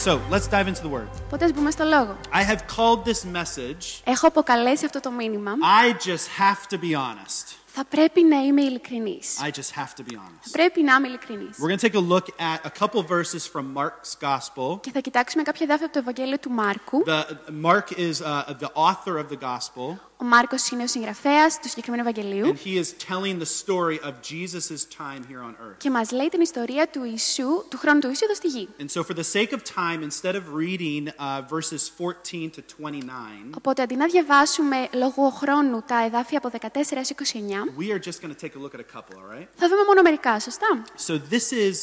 So let's dive into the word. Οπότε ας μπούμε στο λόγο. I have called this message, Έχω αποκαλέσει αυτό το μήνυμα. I just have to be honest. Θα πρέπει να είμαι ειλικρινής. I just have to be honest. Πρέπει να είμαι ειλικρινής. We're going to take a look at a couple verses from Mark's gospel. Και θα κοιτάξουμε κάποια δάφια από το Ευαγγέλιο του Μάρκου. The, Mark is uh, the author of the gospel, Ο Μάρκος είναι ο συγγραφέας του συγκεκριμένου Ευαγγελίου and he is telling the story of Jesus' time here on earth. και μας λέει την ιστορία του Ιησού, του χρόνου του Ιησού εδώ στη γη. And so, for the sake of time, instead of reading uh, verses 14 to 29, Οπότε αντί να διαβάσουμε λόγω χρόνου τα εδάφια από 14 έως 29, we are just going to take a look at a couple, all right? θα δούμε μόνο μερικά, σωστά; So, this is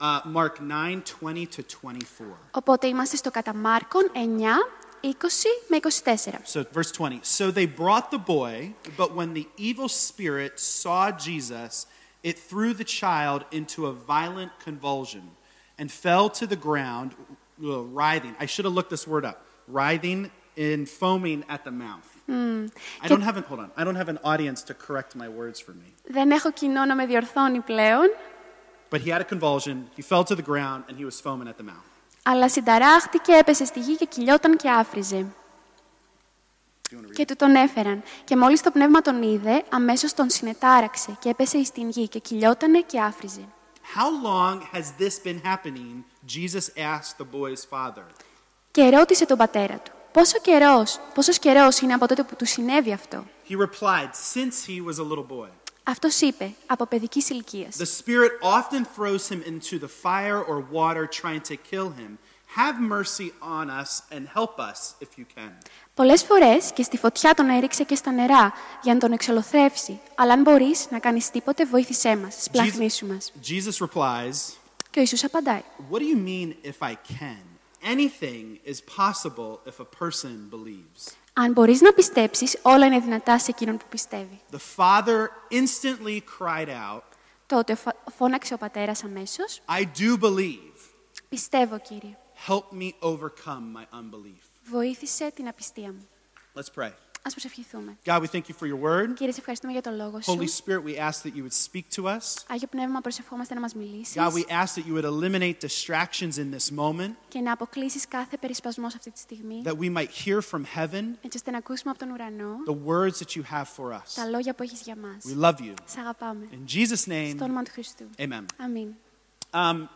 uh, Mark 9 20 to 24. Οπότε είμαστε στο κατά Μάρκον 9, 20 με 24. So, verse 20. So they brought the boy, but when the evil spirit saw Jesus, it threw the child into a violent convulsion and fell to the ground, uh, writhing. I should have looked this word up. Writhing and foaming at the mouth. I don't have an, hold on. I don't have an audience to correct my words for me. Δεν έχω κοινό να με διορθώνει πλέον, But he had a convulsion, he fell to the ground, and he was foaming at the mouth. Αλλά συνταράχτηκε, έπεσε στη γη και κυλιόταν και άφριζε. You want to read Και του τον έφεραν. Και μόλις το πνεύμα τον είδε, αμέσως τον συνετάραξε και έπεσε εις την γη και κυλιότανε και άφριζε. How long has this been happening? Jesus asked the boy's father. Και ρώτησε τον πατέρα του, πόσο καιρός, πόσος καιρός είναι από τότε που του συνέβη αυτό; He replied, Since he was a little boy. Αυτός είπε, από παιδικής ηλικίας. The Spirit often throws him into the fire or water trying to kill him. Have mercy on us and help us if you can. Πολλές φορές και στη φωτιά τον έριξε και στα νερά για να τον εξολοθρεύσει. Αλλά αν μπορείς να κάνεις τίποτε, βοήθησέ μας, σπλαχνίσου μας. Jesus replies, Και ο Ιησούς απαντάει, What do you mean if I can? Anything is possible if a person believes. Αν μπορείς να πιστέψεις, όλα είναι δυνατά σε εκείνον που πιστεύει. The father instantly cried out, Τότε φα- φώναξε ο πατέρας αμέσως, I do believe. πιστεύω Κύριε, Help me overcome my unbelief. βοήθησε την απιστία μου. Let's pray. Ας προσευχηθούμε. God, we thank you for your word. Κύριε, σε ευχαριστούμε για το λόγο σου. Holy Spirit, we ask that you would speak to us. Άγιο Πνεύμα, προσευχόμαστε να μας μιλήσεις God, we ask that you would eliminate distractions in this moment, και να αποκλείσεις κάθε περισπασμό σε αυτή τη στιγμή, that we might hear from heaven έτσι ώστε να ακούσουμε από τον ουρανό the words that you have for us. τα λόγια που έχεις για μας. We love you. Σ' αγαπάμε. In Jesus' name, Στο όνομα του Χριστού. amen. Αμήν. Um,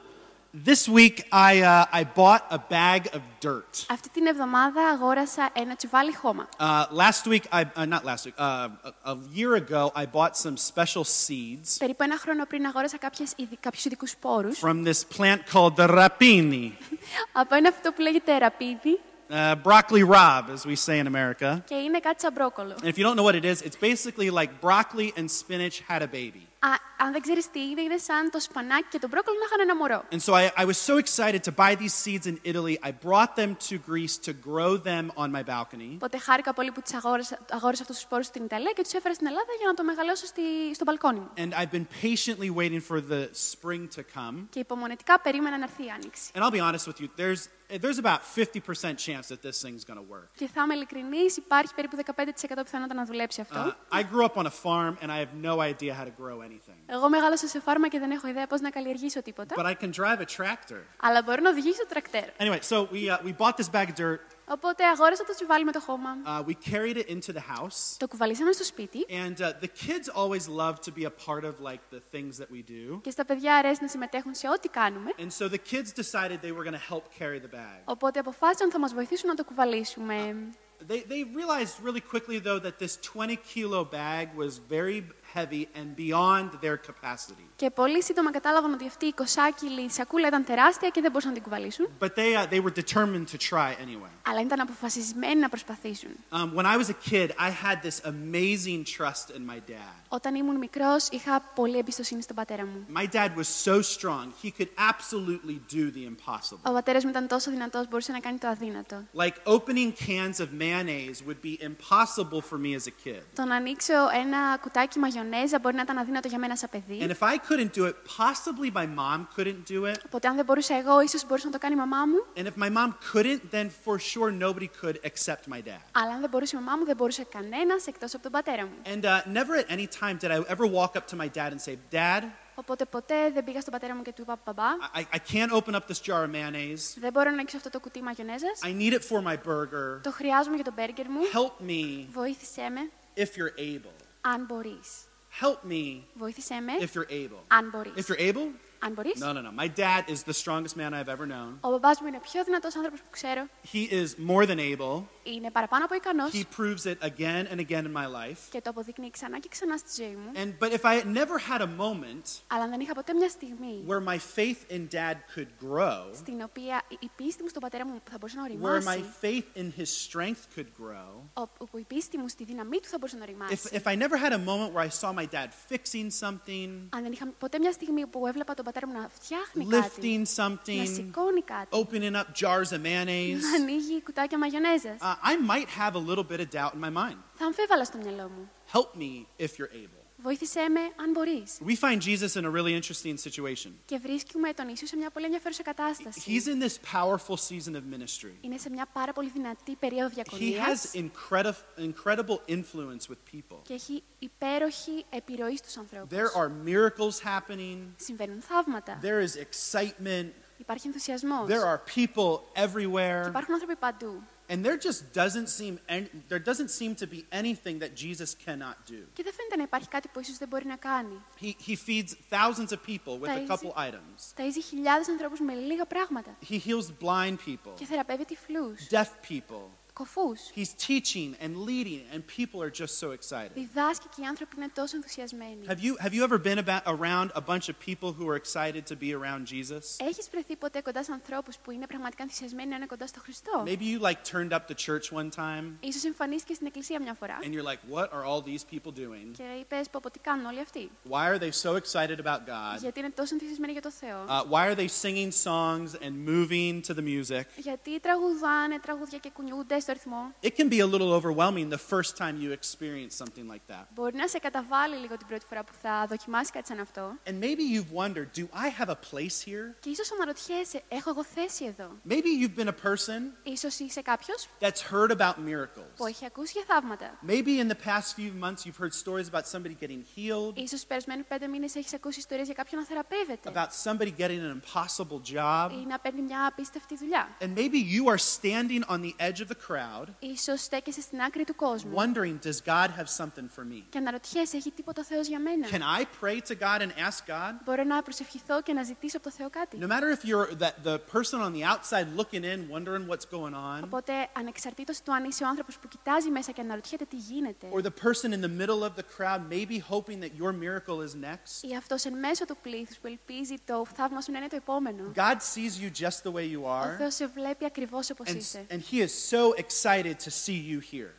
this week, I, uh, I bought a bag of dirt. Αυτή την εβδομάδα αγόρασα ένα τσουβάλι χώμα. Uh, last week, I, uh, not last week, uh, a, a year ago, I bought some special seeds Περίπου ένα χρόνο πριν αγόρασα κάποιες, ειδι- κάποιους ειδικούς σπόρους from this plant called the rapini, από ένα αυτό που λέγεται ραπίδι uh, broccoli rabe, as we say in America. και είναι κάτι σαν μπρόκολο. And if you don't know what it is, it's basically like broccoli and spinach had a baby. Α, αν δεν ξέρεις τι είναι, είναι σαν το σπανάκι και το μπρόκολο να είχαν ένα μωρό. And so I, I was so excited to buy these seeds in Italy. I brought them to Greece to grow them on my balcony. Οπότε χάρηκα πολύ που τις αγόρασα, αγόρασα αυτούς τους σπόρους στην Ιταλία και τους έφερα στην Ελλάδα για να το μεγαλώσω στη, στο μπαλκόνι μου. And I've been patiently waiting for the spring to come. Και υπομονετικά περίμενα να έρθει η άνοιξη. And I'll be honest with you, there's, there's about 50% chance that this thing's going to work. Και θα είμαι ειλικρινής, υπάρχει περίπου 15% πιθανότητα να δουλέψει αυτό. Uh, I grew up on a farm and I have no idea how to grow anything. Εγώ μεγάλωσα σε φάρμα και δεν έχω ιδέα πώς να καλλιεργήσω τίποτα. But I can drive a tractor. Αλλά μπορώ να οδηγήσω τρακτέρ. Anyway, so we, uh, we bought this bag of dirt. Οπότε αγόρασα το τσουβάλι με το χώμα. Uh, we carried it into the house. Το κουβαλήσαμε στο σπίτι And uh, the kids always love to be a part of like the things that we do. και στα παιδιά αρέσει να συμμετέχουν σε ό,τι κάνουμε. And so the kids decided they were going to help carry the bag. Οπότε αποφάσισαν ότι θα μας βοηθήσουν να το κουβαλήσουμε. They, they realized really quickly, though, that this 20 kilo bag was very heavy and beyond their capacity. Και πολύ σύντομα κατάλαβαν ότι αυτή η 20 κιλή σακούλα ήταν τεράστια και δεν μπορούσαν να την κουβαλήσουν. But they, uh, they were determined to try anyway. Αλλά ήταν αποφασισμένοι να προσπαθήσουν. Um, when I was a kid, I had this amazing trust in my dad. Όταν ήμουν μικρός, είχα πολύ εμπιστοσύνη στον πατέρα μου. My dad was so strong, he could absolutely do the impossible. Ο πατέρας μου ήταν τόσο δυνατός, μπορούσε να κάνει το αδύνατο. Like opening cans of mayonnaise would be impossible for me as a kid. Το να ανοίξω ένα κουτάκι μαγιονέζα μπορεί να ήταν αδύνατο για μένα σαν And παιδί. if I couldn't do it, possibly my mom couldn't do it. Οπότε αν δεν μπορούσα εγώ, ίσως μπορούσε να το κάνει η μαμά μου. And if my mom couldn't, then for sure nobody could except my dad. Αλλά αν δεν μπορούσε η μαμά μου, δεν μπορούσε κανένας εκτός από τον πατέρα μου. And uh, never at any time did I ever walk up to my dad and say, Dad, Οπότε ποτέ δεν πήγα στον πατέρα μου και του είπα «Μπαμπά, I, I can't open up this jar of mayonnaise. δεν μπορώ να ανοίξω αυτό το κουτί μαγιονέζας. I need it for my burger. Το χρειάζομαι για τον μπέργκερ μου. Help me Βοήθησέ με, if you're able. αν μπορείς. Help me Βοήθησέ με, if you're able. αν μπορείς. If you're able? Αν μπορείς. No, no, no. My dad is the strongest man I've ever known. Ο μπαμπάς μου είναι ο πιο δυνατός άνθρωπος που ξέρω. He is more than able. Είναι παραπάνω από ικανός He proves it again and again in my life. και το αποδεικνύει ξανά και ξανά στη ζωή μου. And but if I had never had a moment Αλλά αν δεν είχα ποτέ μια στιγμή where my faith in dad could grow, στην οποία η πίστη μου στον πατέρα μου θα μπορούσε να where my οριμάσει, faith in his strength could grow, όπου η πίστη μου στη δύναμή του θα μπορούσε να if, οριμάσει. if I never had a moment where I saw my dad fixing something, Αν δεν είχα ποτέ μια στιγμή που έβλεπα τον πατέρα μου να φτιάχνει κάτι, lifting να something, σηκώνει κάτι, opening up jars of mayonnaise, να ανοίγει κουτάκια μαγιονέζας, uh, I might have a little bit of doubt in my mind. θα αμφέβαλα στο μυαλό μου. Help me if you're able. Βοήθησέ με αν μπορείς. We find Jesus in a really interesting situation. Και βρίσκουμε τον Ιησού σε μια πολύ ενδιαφέρουσα κατάσταση. He's in this powerful season of ministry. Είναι σε μια πάρα πολύ δυνατή περίοδο He διακονίας has incredible, incredible influence with people. και έχει υπέροχη επιρροή στους ανθρώπους. There are miracles happening. Συμβαίνουν θαύματα. There is excitement. Υπάρχει ενθουσιασμός. There are people Και everywhere. υπάρχουν άνθρωποι παντού. And there just doesn't seem any, there doesn't seem to be anything that Jesus cannot do. Και δεν φαίνεται να υπάρχει κάτι που ο Ιησούς δεν μπορεί να κάνει. He, he feeds thousands of people with a Taisi. couple items. Ταΐζει χιλιάδες ανθρώπους με λίγα πράγματα. He heals blind people, Και θεραπεύει τυφλούς, deaf people. κοφούς. He's teaching and leading, and people are just so excited. Διδάσκει και οι άνθρωποι είναι τόσο ενθουσιασμένοι. Have you, have you ever been about, around a bunch of people who are excited to be around Jesus? Έχεις βρεθεί ποτέ κοντά σε ανθρώπους που είναι πραγματικά ενθουσιασμένοι να είναι κοντά στο Χριστό. Maybe you like turned up to church one time Ίσως εμφανίστηκε στην εκκλησία μια φορά and you're like, what are all these people doing? και είπες πω πω τι κάνουν όλοι αυτοί. Why are they so excited about God? Γιατί είναι τόσο ενθουσιασμένοι για το Θεό. Uh, why are they singing songs and moving to the music? Γιατί τραγουδάνε τραγουδιά και κουνιούνται στο ρυθμό. It can be a little overwhelming the first time you experience something like that. Μπορεί να σε καταβάλει λίγο την πρώτη φορά που θα δοκιμάσει κάτι σαν αυτό. And maybe you've wondered, do I have a place here? Και ίσως αναρωτιέσαι, έχω εγώ θέση εδώ. Maybe you've been a person Ίσως είσαι κάποιος that's heard about που miracles. έχει ακούσει για θαύματα. Maybe in the past few months you've heard stories about somebody getting healed, Ίσως στους περασμένους πέντε μήνες έχεις ακούσει ιστορίες για κάποιον να θεραπεύεται. about somebody getting an impossible job. Ή να παίρνει μια απίστευτη δουλειά. And maybe you are standing on the edge of the crowd, Ίσως στέκεσαι στην άκρη του κόσμου. wondering, does God have something for me? Και αναρωτιέσαι, έχει τίποτα ο Θεός για μένα; Can I pray to God and ask God? Μπορώ να προσευχηθώ και να ζητήσω από το Θεό κάτι; No matter if you're the, the person on the outside looking in, wondering what's going on, Οπότε, ανεξαρτήτως του αν είσαι ο άνθρωπος που κοιτάζει μέσα και αναρωτιέται τι γίνεται, or the person in the middle of the crowd, maybe hoping that your miracle is next, ή αυτός εν μέσω του πλήθους που ελπίζει το θαύμα σου να είναι το επόμενο, God sees you just the way you ο are, Θεός σε βλέπει ακριβώς όπως and, είσαι. and He is so excited to see you here.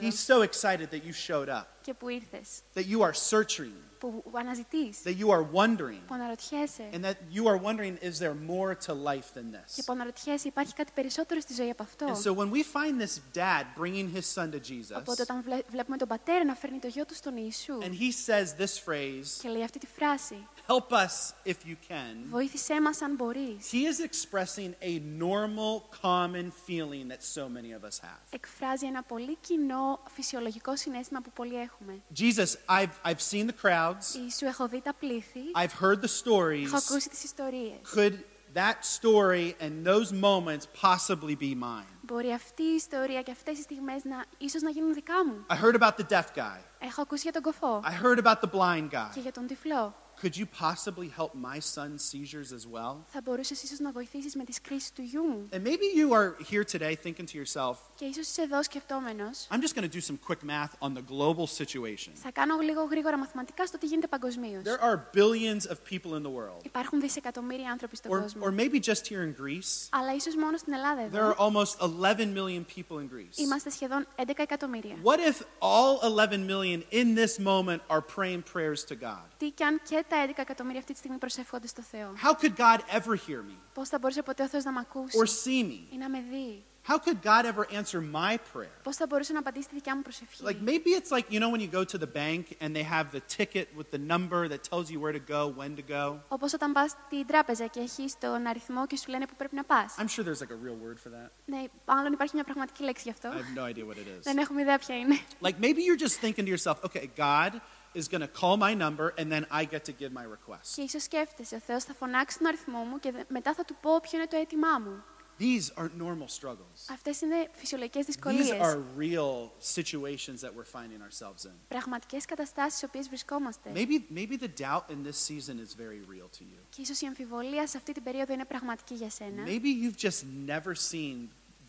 He's so excited that you showed up. Και που ήρθες, that you are searching, που αναζητείς, that you are wondering, που αναρωτιέσαι and that you are wondering, is there more to life than και this? που αναρωτιέσαι υπάρχει κάτι περισσότερο στη ζωή από αυτό; And so when we find this dad bringing his son to Jesus, Οπότε όταν βλέ- βλέπουμε τον πατέρα να φέρνει το γιο του στον Ιησού and he says this phrase, και λέει αυτή τη φράση help us if you can, «Βοήθησέ μας αν μπορείς» he is expressing a normal, common feeling that so many of us have. εκφράζει ένα πολύ κοινό φυσιολογικό συνέστημα που πολλοί έχουμε. Jesus, I've, I've seen the crowds, Ιησού έχω δει τα πλήθη, I've heard the έχω stories. ακούσει τις ιστορίες. Could that story and those moments possibly be mine? Μπορεί αυτή η ιστορία και αυτές οι στιγμές να, ίσως να γίνουν δικά μου. I heard about the deaf guy. Έχω ακούσει για τον κοφό I heard about the blind και guy. για τον τυφλό. Could you possibly help my son's seizures as well? Θα μπορούσες ίσως να βοηθήσεις με τις κρίσεις του γιού μου. And maybe you are here today thinking to yourself, Και ίσως είσαι εδώ σκεφτόμενος, I'm just going to do some quick math on the global situation. θα κάνω λίγο γρήγορα μαθηματικά στο τι γίνεται παγκοσμίω. There are billions of people in the world. Υπάρχουν δισεκατομμύρια άνθρωποι στον Or, κόσμο. or maybe just here in Greece, Αλλά ίσως μόνο στην Ελλάδα there are εδώ. almost 11 million people in Greece. Είμαστε σχεδόν 11 εκατομμύρια. What if all 11 million in this moment are praying prayers to God? Τι κι αν και Τα 11 εκατομμύρια αυτή τη στιγμή προσεύχονται στο Θεό. How could God ever hear me Πώς θα μπορούσε ποτέ ο Θεός να με ακούσει or see me? ή να με δει. How could God ever answer my prayer? Πώς θα μπορούσε να απαντήσει τη δικιά μου προσευχή. Like maybe it's like, you know, when you go to the bank and they have the ticket with the number that tells you where to go, when to go. Όπως όταν πας στην τράπεζα και έχεις τον αριθμό και σου λένε που πρέπει να πας. I'm sure there's like a real word for that. Ναι, μάλλον υπάρχει μια πραγματική λέξη γι' αυτό. I have no idea what it is. Δεν έχουμε ιδέα ποια είναι. Like maybe you're just thinking to yourself, okay, God, is going to call my number and then I get to give my request. Και ίσως σκέφτεσαι, ο Θεός θα φωνάξει τον αριθμό μου και δε- μετά θα του πω ποιο είναι το αίτημά μου. These aren't normal struggles. Αυτές είναι φυσιολογικές These δυσκολίες. are real situations that we're finding ourselves in. Πραγματικές καταστάσεις στις οποίες βρισκόμαστε. Maybe, maybe the doubt in this season is very real to you. Και ίσως η αμφιβολία σε αυτή την περίοδο είναι πραγματική για σένα. Maybe you've just never seen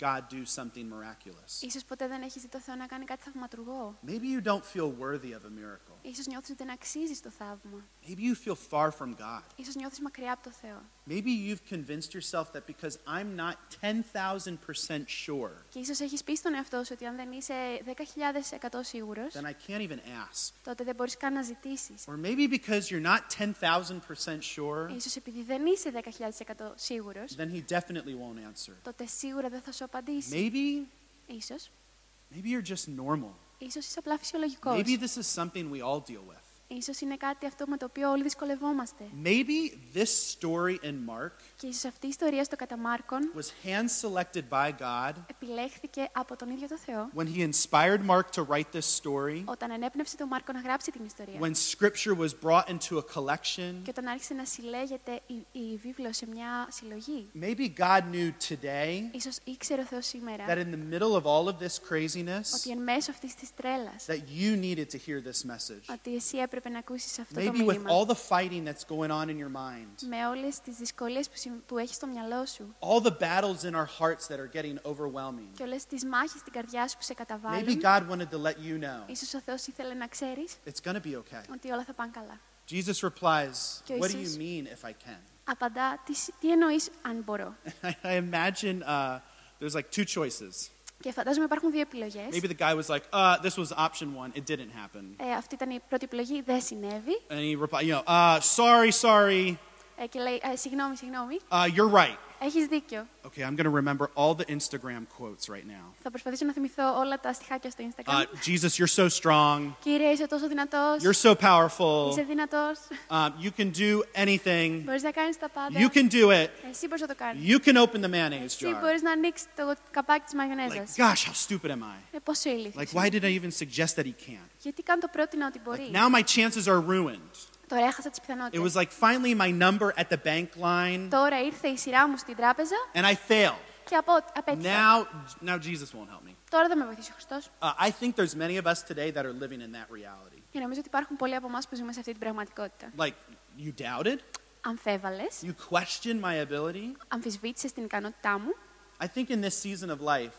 God do something miraculous. Ίσως ποτέ δεν έχεις δει το Θεό να κάνει κάτι θαυματουργό. Maybe you don't feel worthy of a miracle. Ίσως νιώθεις ότι δεν αξίζεις το θαύμα. Maybe you feel far from God. Ίσως νιώθεις μακριά από το Θεό. Maybe you've convinced yourself that because I'm not 10,000% sure, Και ίσως έχεις πει στον εαυτό σου ότι αν δεν είσαι 10.000% σίγουρος, then I can't even ask. τότε δεν μπορείς καν να ζητήσεις. Or maybe because you're not 10,000% sure, Ίσως επειδή δεν είσαι 10.000% σίγουρος, then He definitely won't answer. τότε σίγουρα δεν θα σου απαντήσει. Maybe, Ίσως. maybe you're just normal. Ίσως είσαι απλά φυσιολογικός. Maybe this is something we all deal with. Ίσως είναι κάτι αυτό με το οποίο όλοι δυσκολευόμαστε. Maybe this story in Mark Και ίσως αυτή η ιστορία στο κατά Μάρκον was hand selected by God επιλέχθηκε από τον ίδιο το Θεό when He inspired Mark to write this story, όταν ενέπνευσε τον Μάρκο να γράψει την ιστορία. when Scripture was brought into a collection. Και όταν άρχισε να συλλέγεται η, η βίβλος σε μια συλλογή. Maybe God knew today Ίσως ήξερε ο Θεός σήμερα that in the middle of all of this craziness, ότι εν μέσω αυτής της τρέλας that you needed to hear this message. ότι εσύ έπρεπε να ακούσεις αυτό το Maybe with μήνυμα. all the fighting that's going on in your mind, Με όλες τις δυσκολίες που, συμ- που έχεις στο μυαλό σου all the battles in our hearts that are getting overwhelming. και όλες τις μάχες στην καρδιά σου που σε Maybe καταβάλουν, God wanted to let you know ίσως ο Θεός ήθελε να ξέρεις it's going to be okay. ότι όλα θα πάνε καλά. Jesus replies, Και ο What do you Ιησούς- mean if I can? Απαντά, τι, σ- τι εννοείς αν μπορώ. I imagine uh, there's like two choices. Και φαντάζομαι υπάρχουν δύο επιλογές. Maybe the guy was like, uh, This was option one, it didn't happen. Ε, αυτή ήταν η πρώτη επιλογή, δεν συνέβη. And he replied, You know, uh, sorry, sorry, Ε, και λέει, «Ε, συγγνώμη, συγγνώμη, uh, you're right. έχεις δίκιο. Okay, I'm going to remember all the Instagram quotes right now. Θα προσπαθήσω να θυμηθώ όλα τα στιχάκια στο Instagram. Uh, Jesus, you're so strong. Κύριε, είσαι τόσο δυνατός. You're so powerful. Είσαι δυνατός. Um, you can do anything. Μπορείς να κάνεις τα πάντα. You can do it. Εσύ μπορείς να το κάνεις. You can open the mayonnaise Εσύ jar. μπορείς να ανοίξεις το καπάκι της Like, μαγιονέζας. gosh, how stupid am I? Ε, πόσο ηλίθιος. Like, why did I even suggest that he can't? Γιατί καν το πρότεινα ότι μπορεί. Now my chances are ruined. Τώρα έχασα τις It πιθανότητες. was like finally my number at the bank line, Τώρα ήρθε η σειρά μου στην τράπεζα and I failed. και απο... απέτυχα. Now, now Jesus won't help me. Τώρα δεν με βοηθήσει ο Χριστός. Uh, I think there's many of us today that are living in that reality. Και νομίζω ότι υπάρχουν πολλοί από εμά που ζούμε σε αυτή την πραγματικότητα. Like, you doubted, Αμφέβαλες, you questioned my ability. αμφισβήτησες την ικανότητά μου. I think in this season of life,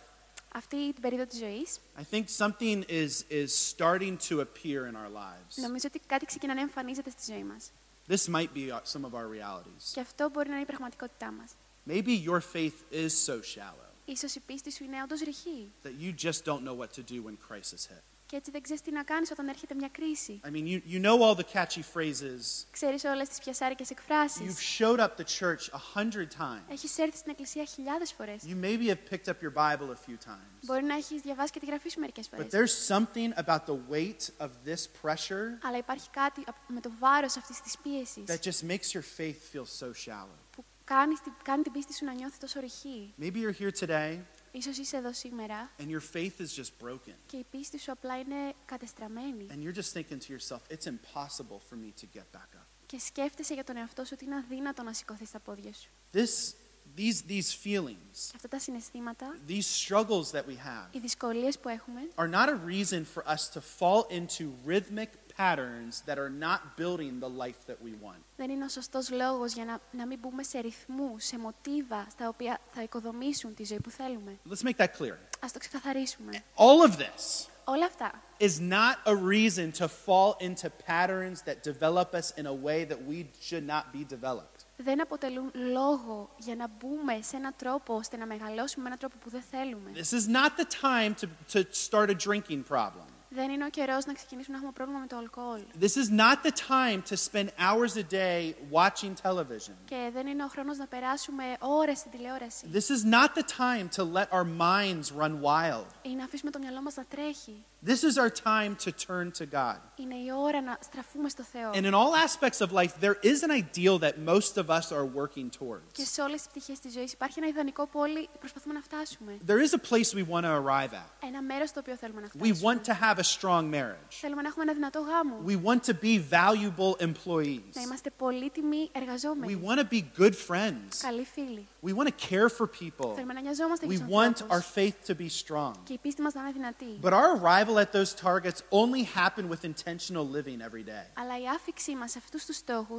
Αυτή την περίοδο της ζωής, I think something is, is starting to appear in our lives. νομίζω ότι κάτι ξεκινά να εμφανίζεται στη ζωή μας. This might be uh, some of our realities. Και αυτό μπορεί να είναι η πραγματικότητά μας. Maybe your faith is so shallow Ίσως η πίστη σου είναι όντως ρηχή that you just don't know what to do when crisis hit. Και έτσι δεν ξέρεις τι να κάνεις όταν έρχεται μια κρίση. I mean, you, you know all the catchy phrases. Ξέρεις όλες τις πιασάρικες You've εκφράσεις. showed up to church a hundred times. Έχεις έρθει στην εκκλησία χιλιάδες φορές. You maybe have picked up your Bible a few times. Μπορεί να έχεις διαβάσει και τη γραφή σου μερικές But φορές. there's something about the weight of this pressure Αλλά υπάρχει κάτι απ- με το βάρος αυτής της πίεσης that just makes your faith feel so shallow. που κάνει, την- κάνει την πίστη σου να νιώθει τόσο ρηχή. Maybe you're here today Ίσως είσαι εδώ σήμερα and your faith is just broken. και η πίστη σου απλά είναι κατεστραμμένη And you're just thinking to yourself, it's impossible for me to get back up. και σκέφτεσαι για τον εαυτό σου ότι είναι αδύνατο να σηκωθεί στα πόδια σου. This, these, these feelings, Και αυτά τα συναισθήματα, these struggles that we have, οι δυσκολίες που έχουμε, are not a reason for us to fall into rhythmic patterns that are not building the life that we want. δεν είναι ο σωστός λόγος για να, να μην μπούμε σε ρυθμούς, σε μοτίβα στα οποία θα οικοδομήσουν τη ζωή που θέλουμε. Let's make that clear. Ας το ξεκαθαρίσουμε. All of this Όλα αυτά is not a reason to fall into patterns that develop us in a way that we should not be developed. δεν αποτελούν λόγο για να μπούμε σε έναν τρόπο ώστε να μεγαλώσουμε με έναν τρόπο που δεν θέλουμε. This is not the time to, to start a drinking problem. Δεν είναι ο καιρός να ξεκινήσουμε να έχουμε πρόβλημα με το αλκοόλ. This is not the time to spend hours a day watching television. Και δεν είναι ο χρόνος να περάσουμε ώρες στην τηλεόραση. This is not the time to let our minds run wild. Ή να αφήσουμε το μυαλό μας να τρέχει. This is our time to turn to God. Είναι η ώρα να στραφούμε στο Θεό. And in all aspects of life, there is an ideal that most of us are working Και towards. σε όλες τις πτυχές της ζωής υπάρχει ένα ιδανικό που όλοι προσπαθούμε να φτάσουμε. There is a place we want to arrive at. ένα μέρο στο οποίο θέλουμε να We φτάσουμε. want to have a strong marriage. Θέλουμε να έχουμε ένα δυνατό γάμο. We want to be valuable Να employees. είμαστε πολύτιμοι We εργαζόμενοι. want to be good friends. Καλοί φίλοι. We want to care for people. Θέλουμε να νοιαζόμαστε για We του want our ανθρώπου. faith to be strong. Και η πίστη μα να είναι δυνατή. But our arrival at those targets only happen with intentional living every day. Αλλά η άφηξή μα σε αυτού του στόχου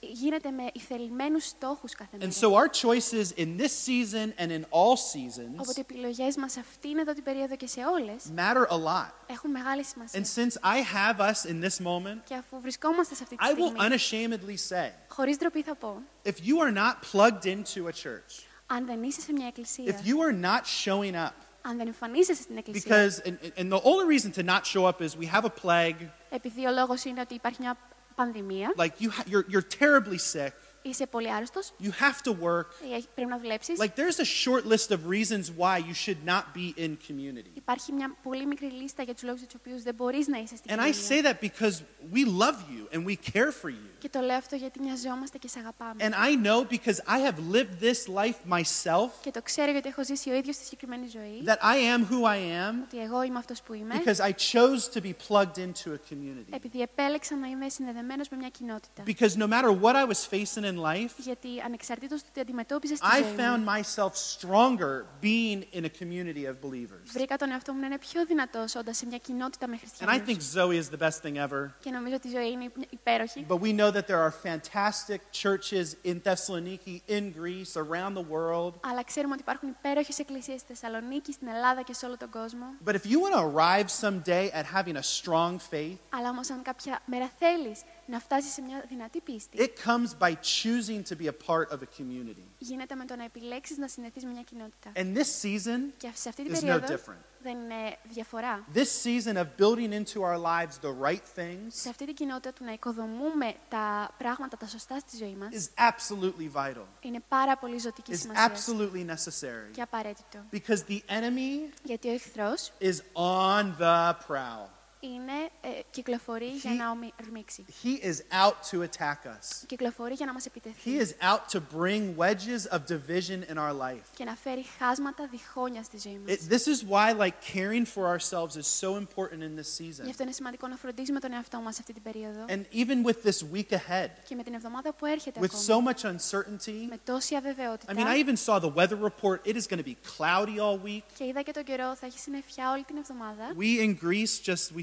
γίνεται με ηθελημένου στόχου κάθε μέρα. And so our choices in this season and in all seasons Οπότε οι επιλογέ μα αυτήν εδώ την περίοδο και σε όλε matter a lot. έχουν μεγάλη σημασία. And since I have us in this moment, Και αφού βρισκόμαστε σε αυτή τη I will στιγμή, unashamedly say χωρί ντροπή θα πω, if you are not plugged into a church, αν δεν είσαι σε μια εκκλησία, if you are not showing up, αν δεν εμφανίζεσαι στην εκκλησία, because, and, and the only reason to not show up is we have a plague, επειδή ο λόγο είναι ότι υπάρχει μια πανδημία, like you ha- you're, you're terribly sick, είσαι πολύ άρρωστο, you have to work. πρέπει να δουλέψει. Like there's a short list of reasons why you should not be in community. Υπάρχει μια πολύ μικρή λίστα για του λόγου για του οποίου δεν μπορεί να είσαι στην And I say κοινωνία. that because we love you and we care for you. Και το λέω αυτό γιατί νοιαζόμαστε και σε αγαπάμε. And I know because I have lived this life myself Και το ξέρω γιατί έχω ζήσει ο ίδιος τη συγκεκριμένη ζωή. that I am who I am Ότι εγώ είμαι αυτός που είμαι. because I chose to be plugged into a community. Επειδή επέλεξα να είμαι συνδεδεμένος με μια κοινότητα. Because no matter what I was facing in life, Γιατί ανεξαρτήτως του τι αντιμετώπιζα στη I ζωή found μου, myself stronger being in a community of believers. βρήκα τον εαυτό μου να είναι πιο δυνατός όντας σε μια κοινότητα με And I χριστιανούς. think Zoe is the best thing ever. Και νομίζω ότι η ζωή είναι υπέροχη. But we know that there are fantastic churches in Thessaloniki, in Greece, around the world. Αλλά ξέρουμε ότι υπάρχουν υπέροχε εκκλησίε στη Θεσσαλονίκη, στην Ελλάδα και σε όλο τον κόσμο. But if you want to arrive someday at having a strong faith, Αλλά όμω, αν κάποια μέρα θέλει να φτάσει σε μια δυνατή πίστη, it comes by choosing to be a part of a community. γίνεται με το να επιλέξεις να συνδεθεί με μια κοινότητα. And this season Και σε αυτή την is no περίοδο different. δεν είναι διαφορά. This season of building into our lives the right things Σε αυτή την κοινότητα του να οικοδομούμε τα πράγματα τα σωστά στη ζωή μας is absolutely vital, είναι πάρα πολύ ζωτική is σημασία absolutely necessary. και απαραίτητο. Because the enemy Γιατί ο εχθρός is on the prowl. είναι, ε, κυκλοφορεί για He- να ομι- ορμήξει. He is out to attack us. Κυκλοφορεί για να μας επιτεθεί He is out to bring wedges of division in our life. και να φέρει χάσματα διχόνια στη ζωή μας. It, this is why like caring for ourselves is so important in this Γι' season. αυτό είναι σημαντικό να φροντίζουμε τον εαυτό μας αυτή την περίοδο And even with this week ahead, και με την εβδομάδα που έρχεται with so ακόμα, much uncertainty, με τόση αβεβαιότητα I mean, I even saw the weather report. It is going to be cloudy all week. και είδα και τον καιρό, θα έχει συννεφιά όλη την εβδομάδα We in Greece just we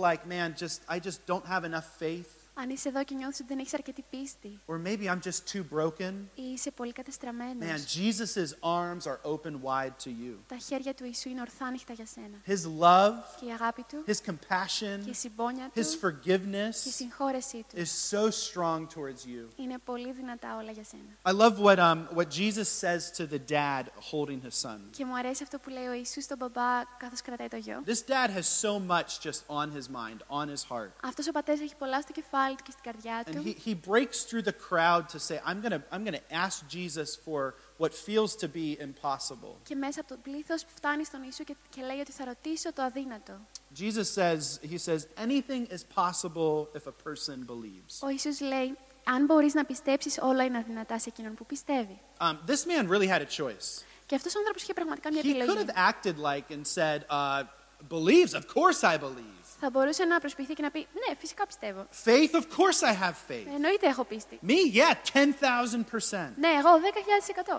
like, man, just I just don't have enough faith, αν είσαι εδώ και νιώθεις ότι δεν έχεις αρκετή πίστη or maybe I'm just too broken, ή είσαι πολύ κατεστραμμένος, man, Jesus' arms are open wide to you. τα χέρια του Ιησού είναι ορθά ανοιχτά για σένα. His love, Και η αγάπη του his compassion, και η συμπόνια του his και η forgiveness συγχώρεσή του is so strong towards you. είναι πολύ δυνατά όλα για σένα. I love what, um, what Jesus says to the dad holding his son. Και μου αρέσει αυτό που λέει ο Ιησούς στον μπαμπά καθώς κρατάει το γιο. This dad has so much just on his mind, on his heart. Αυτός ο πατέρας έχει πολλά στο κεφάλι του και στην καρδιά And του he, he breaks through the crowd to say, I'm going to I'm gonna ask Jesus for what feels to be impossible. και μέσα από το πλήθος φτάνει στον Ιησού και, και λέει ότι θα ρωτήσω το αδύνατο. Jesus says, he says, anything is possible if a person believes. Ο Ιησούς λέει, αν μπορείς να πιστέψεις, όλα είναι δυνατά σε εκείνον που πιστεύει. Um, this man really had a choice. Και αυτός ο άνθρωπος είχε πραγματικά μια He could επιλογή. have acted like and said, uh, believes, of course I believe. Θα μπορούσε να προσποιηθεί και να πει, ναι, φυσικά πιστεύω. Faith, of course I have faith. Εννοείται έχω πίστη. Me, yeah, 10,000%. Ναι, εγώ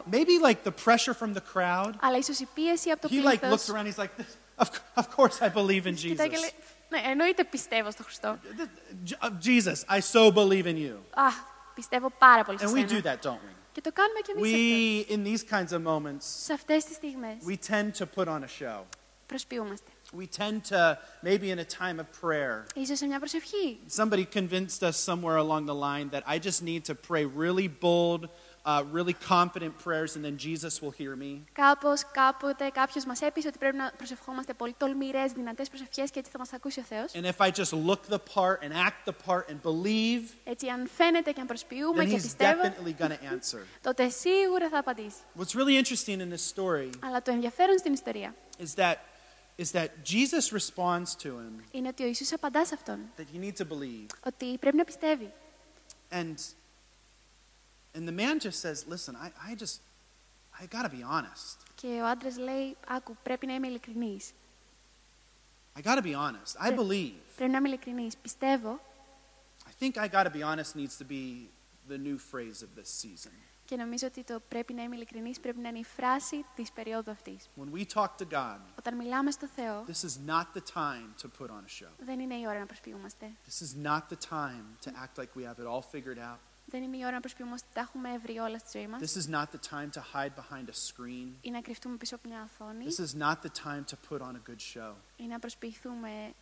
10.000%. Maybe like the pressure from the crowd. Αλλά ίσως η πίεση από το He like looks πλήθος... around, he's like, of, of course I believe in Κοιτάει και λέει, Jesus. ναι, εννοείται πιστεύω στο Χριστό. J- uh, Jesus, I so believe in you. Α, πιστεύω πάρα πολύ σε And we do σένα. that, don't we? Και το κάνουμε κι εμείς αυτό. We, in these kinds of moments, Σε αυτές τις στιγμές we tend to put on a show. προσποιούμαστε. We tend to, maybe in a time of prayer, Ίσως σε μια προσευχή. somebody convinced us somewhere along the line that I just need to pray really bold, uh, really confident prayers and then Jesus will hear me. Κάπως, κάποτε κάποιος μας έπεισε ότι πρέπει να προσευχόμαστε πολύ τολμηρές, δυνατές προσευχές και έτσι θα μας ακούσει ο Θεός. And if I just look the part and act the part and believe, Έτσι, αν φαίνεται και αν προσποιούμε then και he's πιστεύω, definitely going to answer. τότε σίγουρα θα απαντήσει. What's really interesting in this story Αλλά το ενδιαφέρον στην ιστορία is that is that Jesus responds to him είναι ότι ο Ιησούς απαντά σε αυτόν, that you need to believe. ότι πρέπει να πιστεύει. And and the man just says, "Listen, I, I just I got to be honest. Και ο άντρα λέει, άκου, πρέπει να είμαι ειλικρινής. I got to be honest. I Yeah. believe. Πρέπει να είμαι ειλικρινής. Πιστεύω I think I got to be honest needs to be the new phrase of this season. Και νομίζω ότι το πρέπει να είμαι ειλικρινής πρέπει να είναι η φράση της περίοδου αυτής. When we talk to God, Όταν μιλάμε στο Θεό, this is not the time to put on a show. δεν είναι η ώρα να προσποιούμαστε. This is not the time to act like we have it all figured out. Δεν είναι η ώρα να προσποιούμαστε ότι τα έχουμε βρει όλα στη ζωή μας This is not the time to hide behind a screen. ή να κρυφτούμε πίσω από μια οθόνη This is not the time to put on a good show. ή να προσποιηθούμε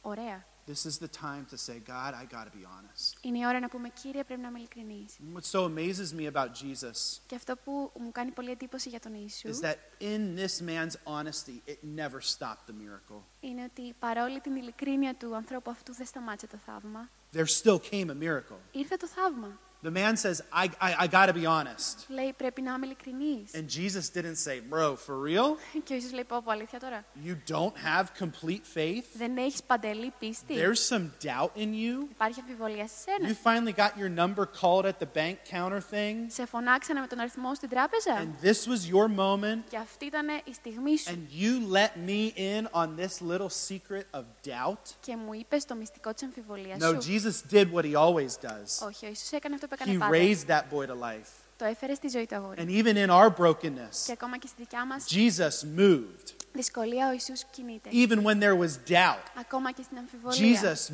ωραία. This is the time to say, God, I got to be honest. Είναι η ώρα να πούμε, Κύριε, πρέπει να είμαι ειλικρινής. And what so amazes me about Jesus Και αυτό που μου κάνει πολύ εντύπωση για τον Ιησού is that in this man's honesty, it never stopped the miracle. είναι ότι παρόλη την ειλικρίνεια του ανθρώπου αυτού δεν σταμάτησε το θαύμα. There still came a miracle. Ήρθε το θαύμα. The man says, I, I, I got to be honest. Λέει, πρέπει να είμαι ειλικρινής. And Jesus didn't say, Bro, for real? Και ο Ιησούς λέει, πω, πω, αλήθεια τώρα. You don't have complete faith? Δεν έχεις παντελή πίστη. There's some doubt in you? Υπάρχει αμφιβολία σε You σένα. finally got your number called at the bank counter thing? Σε φωνάξανε με τον αριθμό στην τράπεζα. And this was your moment? Και αυτή ήταν η στιγμή σου. And you let me in on this little secret of doubt? Και μου είπε το μυστικό της αμφιβολίας No, σου. Jesus did what he always does. Όχι, ο Ιησούς έκανε αυτό που He έκανε πάντα. raised that boy to life. Το έφερε στη ζωή του αγόρι. And even in our brokenness, Και ακόμα και στη δικιά μας Jesus moved. δυσκολία ο Ιησούς κινείται. Even when there was doubt, Ακόμα και στην αμφιβολία Jesus ο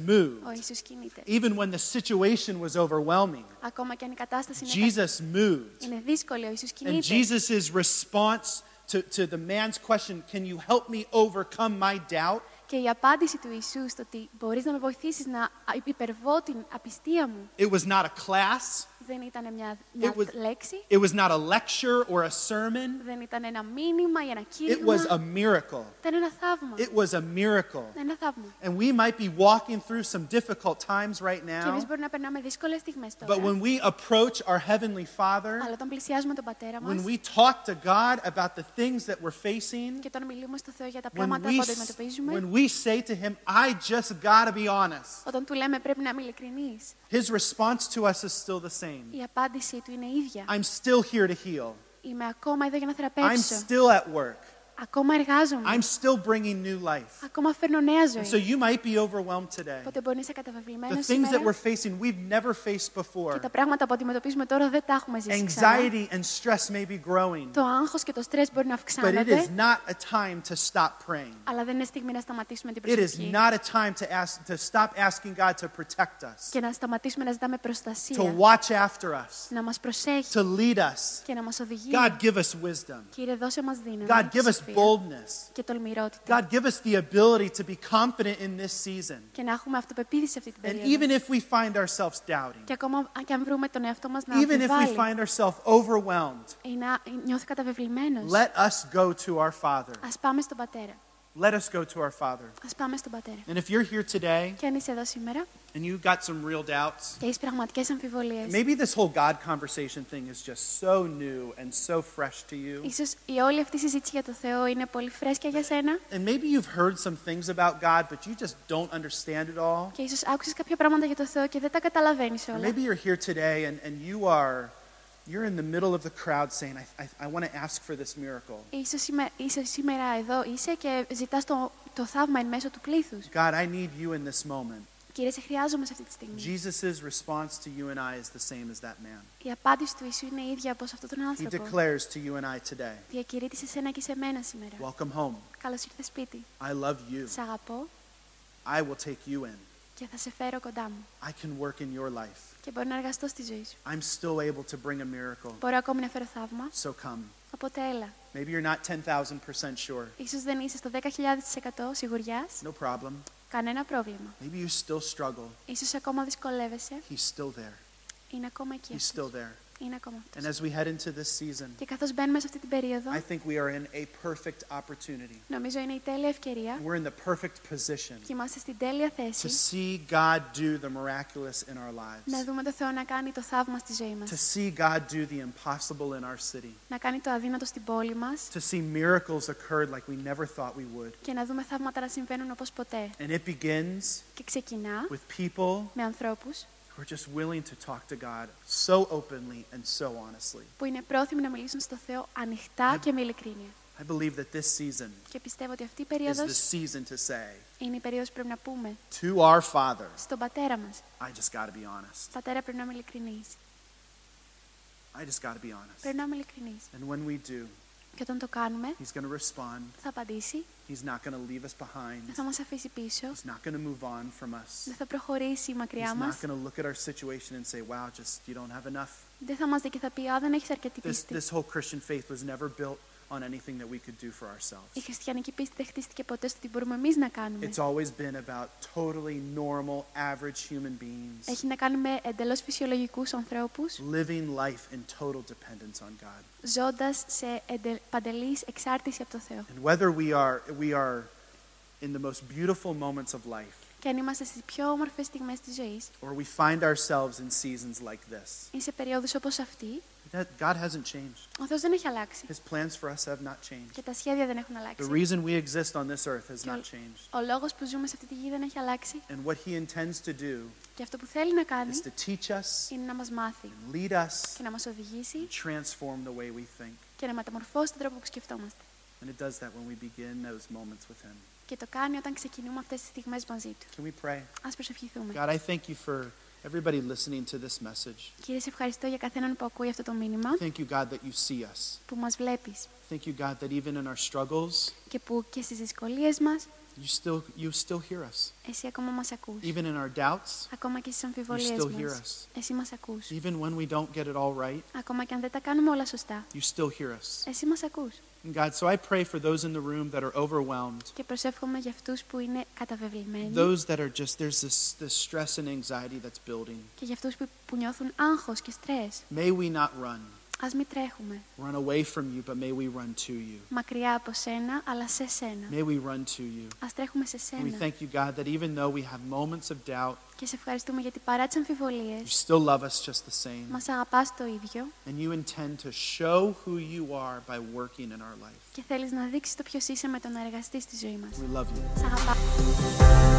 moved. Ιησούς κινείται. Even when the situation was overwhelming, Ακόμα και αν η κατάσταση είναι, Jesus moved. είναι δύσκολη, ο Ιησούς And κινείται. Jesus' response to, to the man's question, Can you help me overcome my doubt? Και η απάντηση του Ιησού στο ότι μπορείς να με βοηθήσεις να υπερβώ την απιστία μου. It was not a class, δεν ήταν μια, μια It was- λέξη, it was not a lecture or a sermon. δεν ήταν ένα μήνυμα ή ένα It κήρυγμα. was a miracle. Ήταν ένα θαύμα. It was a miracle. Ένα θαύμα. And we might be walking through some difficult times right Και εμείς now, μπορεί να περνάμε δύσκολες στιγμές τώρα. but when we approach our Heavenly Father, Αλλά όταν πλησιάζουμε τον Πατέρα μας when we talk to God about the things that we're facing, και όταν μιλούμε στο Θεό για τα when πράγματα we, που s- αντιμετωπίζουμε, when we say to Him, I just got to be honest, όταν του λέμε πρέπει να είμαι ειλικρινής, His response to us is still the same. η απάντησή του είναι ίδια. I'm still here to heal. Είμαι ακόμα εδώ για να I'm θεραπεύσω. still at work. Ακόμα εργάζομαι. I'm still bringing new life. Ακόμα φέρνω νέα And so ζωή. you might be overwhelmed today. Οπότε μπορεί να είσαι The καταβεβλημένος things that σήμερα we're facing, we've never faced before. και τα πράγματα που αντιμετωπίζουμε τώρα δεν τα έχουμε ζήσει ξανά. Anxiety and stress may be growing, Το άγχος και το στρες μπορεί να but it is αυξάνονται, not a time to stop praying. αλλά δεν είναι στιγμή να σταματήσουμε την It is προσευχή not a time to ask to stop asking God to protect us, και να σταματήσουμε να ζητάμε to προστασία, watch after us, να μας προσέχει to lead us. και να μας οδηγεί. God, give us wisdom. Κύριε, δώσε μας δύναμη God, και give us σοφία boldness. και τολμηρότητα God, give us the ability to be confident in this season. και να έχουμε αυτοπεποίθηση σε αυτή την And περίοδο. even if we find ourselves doubting, Και ακόμα αν και αν βρούμε τον εαυτό μας να even if we αμφιβάλλει find ourselves overwhelmed, ή να νιώθει καταβεβλημένος, let us go to our Father. ας πάμε στον Πατέρα. Let us go to our Father. Ας πάμε στον Πατέρα. And if you're here today Και αν είσαι εδώ σήμερα and you got some real doubts, και έχεις πραγματικές αμφιβολίες, maybe this whole God conversation thing is just so new and so fresh to you. ίσως η όλη αυτή η συζήτηση για το Θεό είναι πολύ φρέσκια για σένα And maybe you've heard some things about God, but you just don't understand it all. και ίσως άκουσες κάποια πράγματα για το Θεό και δεν τα καταλαβαίνεις Or όλα. maybe you're here today and, and you are you're in the middle of the crowd saying, I, I, I want to ask for this miracle. Ίσως, σήμε- ίσως σήμερα εδώ είσαι και ζητάς το, το θαύμα εν μέσω του πλήθους. God, I need you in this moment. Κύριε, σε χρειάζομαι σε αυτή τη στιγμή. Jesus' response to you and I is the same as that man. Η απάντηση του Ιησού είναι η ίδια όπως αυτόν τον He άνθρωπο. declares to you and I today, Διακηρύττει σε σένα και σε μένα σήμερα. Welcome home. Καλώς ήρθες σπίτι. I love you. Σ' αγαπώ I will take you in. Και θα σε φέρω κοντά μου. I can work in your life. Και μπορώ να εργαστώ στη ζωή σου. I'm still able to bring a miracle. Μπορώ ακόμη να φέρω θαύμα. So come. Οπότε έλα. Maybe you're not 10,000% sure. Ίσως δεν είσαι στο 10.000% σιγουριάς. No problem. Κανένα πρόβλημα. Maybe you still struggle. Ίσως ακόμα δυσκολεύεσαι. He's still there. Είναι ακόμα εκεί. He's αυτός. still there. Είναι ακόμα And αυτός. as we head into this season, Και καθώς μπαίνουμε σε αυτή την περίοδο, I think we are in a perfect opportunity. νομίζω είναι η τέλεια ευκαιρία We're in the perfect position και είμαστε στην τέλεια to θέση see God do the miraculous in our να lives, δούμε το Θεό να κάνει το θαύμα στη ζωή to μας. see God do the impossible in our city, Να κάνει το αδύνατο στην πόλη μας to see miracles occurred like we never thought we would. και να δούμε θαύματα να συμβαίνουν όπως ποτέ. And it begins Και ξεκινά with people με ανθρώπους who are just willing to talk to God so openly and so honestly. που είναι πρόθυμοι να μιλήσουν στο Θεό ανοιχτά και με ειλικρίνεια. I believe that this season Και πιστεύω ότι αυτή η is the περίοδος season to say είναι η περίοδος που πρέπει να πούμε to our Father, στον πατέρα μας. I just got to be honest. Πατέρα πρέπει να είμαι ειλικρινής. I just got to be honest. Πρέπει να είμαι ειλικρινής. And when we do, Και όταν το κάνουμε, He's going to respond. θα απαντήσει, He's not going to leave us behind. δεν θα μας αφήσει πίσω, He's not going to move on from us. δεν θα προχωρήσει μακριά He's μας, not going to look at our situation and say, wow, just you don't have enough. δεν θα μας δει και θα πει «Α, δεν έχεις αρκετή This, πίστη». this whole Christian faith was never built on anything that we could do for ourselves. Η χριστιανική πίστη δεν χτίστηκε ποτέ στο τι μπορούμε εμείς να κάνουμε. It's always been about totally normal, average human beings Έχει να κάνει με εντελώς φυσιολογικούς ανθρώπους, living life in total dependence on God. ζώντας σε εντε... παντελής εξάρτηση από το Θεό. And whether we are, we are in the most beautiful moments of life Και αν είμαστε στις πιο όμορφες στιγμές της ζωής or we find ourselves in seasons like this, ή σε περίοδους όπως αυτή, that God hasn't changed. ο Θεός δεν έχει αλλάξει His plans for us have not changed. και τα σχέδια δεν έχουν The αλλάξει. reason we exist on this earth has Και not ο- changed. Ο λόγος που ζούμε σε αυτή τη γη δεν έχει αλλάξει And what He intends to do και αυτό που θέλει να κάνει is to teach us είναι να μας μάθει and lead us και να μας οδηγήσει and transform the way we think. και να μεταμορφώσει τον τρόπο που σκεφτόμαστε. And it does that when we begin those moments with Him. Και το κάνει όταν ξεκινούμε αυτές τις στιγμές μαζί του. Can we pray? Ας προσευχηθούμε. God, I thank you for everybody listening to this message. Κύριε, σε ευχαριστώ για καθέναν που ακούει αυτό το μήνυμα, Thank you, God, that you see us. που μας βλέπεις Thank you, God, that even in our struggles, και που και στις δυσκολίες μας you still you still hear us. εσύ ακόμα μας ακούς. Even in our doubts, Ακόμα και στις you αμφιβολίες still hear μας. us. Εσύ μας ακούς. Even when we don't get it all right, Ακόμα και αν δεν τα κάνουμε όλα σωστά. you still hear us. Εσύ μας ακούς. And God, so I pray for those in the room that are overwhelmed, Και προσεύχομαι για αυτούς που είναι καταβεβλημένοι those that are just there's this this stress and anxiety that's building. και για αυτούς που, που νιώθουν άγχος και στρες. May we not run, Ας μην τρέχουμε run away from you, but may we run to you. μακριά από σένα, αλλά σε σένα. May we run to you. Ας τρέχουμε σε And we σένα. thank you, God, that even though we have moments of doubt, Και σε ευχαριστούμε γιατί παρά τις you αμφιβολίες, still love us just the same. μας αγαπάς το ίδιο And you intend to show who you are by working in our life. και θέλεις να δείξεις το ποιος είσαι με το να εργαστείς στη ζωή μας. We love you. Σ' αγαπάω.